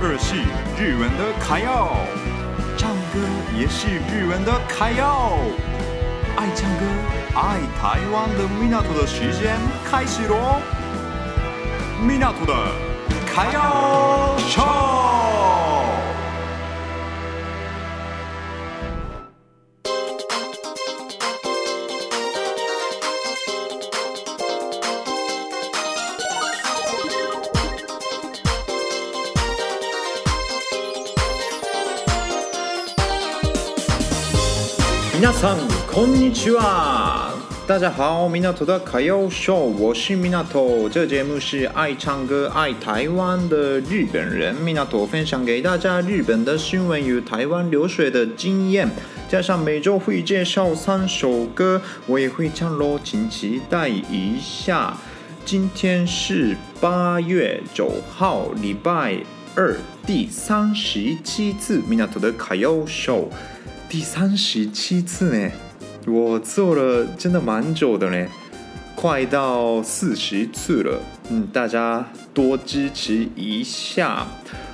二是日文的卡要，唱歌也是日文的卡要。爱唱歌、爱台湾的米纳图的时间开始喽！米纳图的卡要唱。皆さんこんにちは。大家好，米纳图的卡要秀，我是米纳图。这个节目是爱唱歌、爱台湾的日本人米纳图分享给大家日本的新闻与台湾流水的经验，加上每周会介绍三首歌，我也会唱喽，请期待一下。今天是八月九号，礼拜二，第三十七次米纳图的卡要秀。 第三十七次呢，我做了真的蛮久的呢，快到四十次了。嗯，大家多支持一下。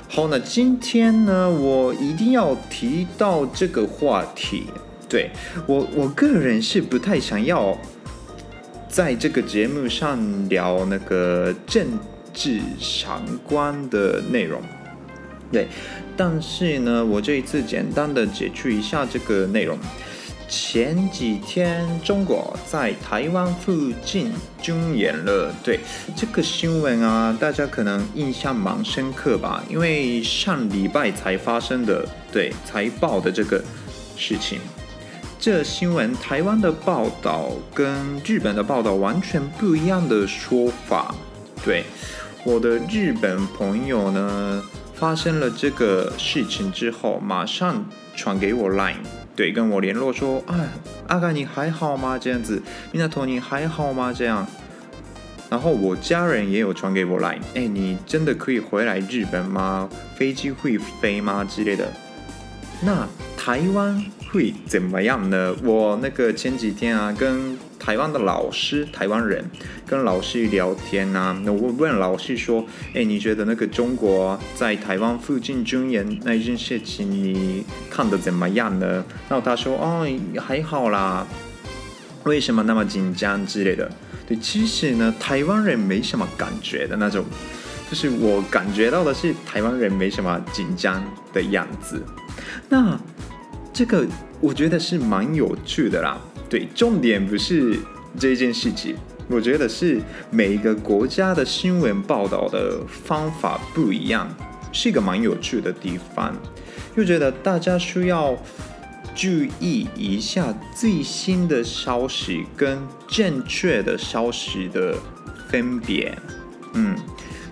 好，那今天呢，我一定要提到这个话题。对，我，我个人是不太想要在这个节目上聊那个政治相关的内容。对。但是呢，我这一次简单的解释一下这个内容。前几天，中国在台湾附近军演了。对，这个新闻啊，大家可能印象蛮深刻吧？因为上礼拜才发生的，对，才报的这个事情。这新闻台湾的报道跟日本的报道完全不一样的说法。对，我的日本朋友呢，发生了这个事情之后，马上传给我 Line，对，跟我联络说，啊，阿甘你还好吗？这样子，米娜托尼还好吗？这样，然后我家人也有传给我 Line，哎，你真的可以回来日本吗？飞机会飞吗？之类的。那台湾会怎么样呢？我那个前几天啊，跟台湾的老师，台湾人跟老师聊天啊，那我问老师说：“哎，你觉得那个中国在台湾附近军演那件事情，你看得怎么样呢？”然后他说：“哦，还好啦，为什么那么紧张之类的？”对，其实呢，台湾人没什么感觉的那种，就是我感觉到的是台湾人没什么紧张的样子。那这个我觉得是蛮有趣的啦。对，重点不是这件事情，我觉得是每一个国家的新闻报道的方法不一样，是一个蛮有趣的地方。又觉得大家需要注意一下最新的消息跟正确的消息的分别。嗯。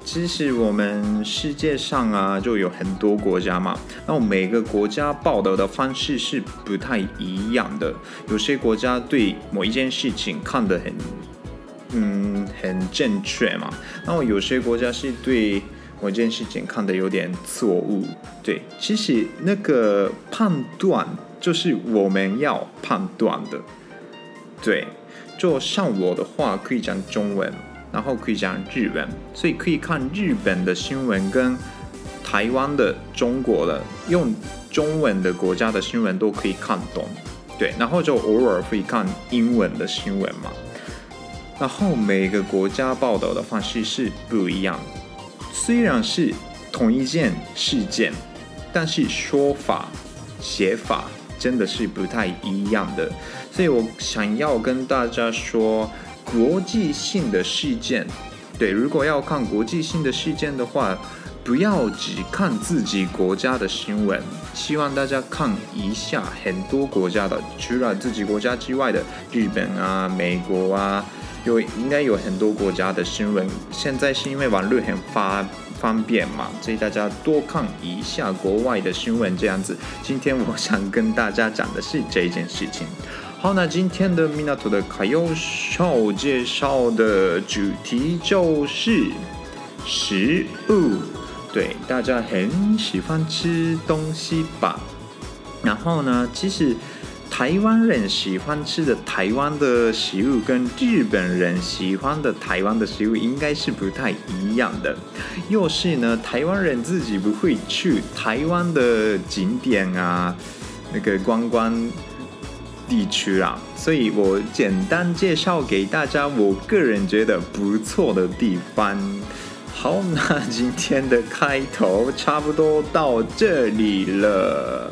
其实我们世界上啊，就有很多国家嘛，那我每个国家报道的方式是不太一样的。有些国家对某一件事情看得很，嗯，很正确嘛。那我有些国家是对某件事情看得有点错误。对，其实那个判断就是我们要判断的。对，就像我的话，可以讲中文。然后可以讲日文，所以可以看日本的新闻跟台湾的、中国的用中文的国家的新闻都可以看懂，对。然后就偶尔会看英文的新闻嘛。然后每个国家报道的方式是不一样，虽然是同一件事件，但是说法、写法真的是不太一样的。所以我想要跟大家说。国际性的事件，对，如果要看国际性的事件的话，不要只看自己国家的新闻，希望大家看一下很多国家的，除了自己国家之外的，日本啊、美国啊，有应该有很多国家的新闻。现在是因为网络很发方便嘛，所以大家多看一下国外的新闻，这样子。今天我想跟大家讲的是这件事情。好，那今天的米纳图的卡要秀介绍的主题就是食物。对，大家很喜欢吃东西吧？然后呢，其实台湾人喜欢吃的台湾的食物跟日本人喜欢的台湾的食物应该是不太一样的。又是呢，台湾人自己不会去台湾的景点啊，那个观光地区啊，所以我简单介绍给大家，我个人觉得不错的地方。好，那今天的开头差不多到这里了。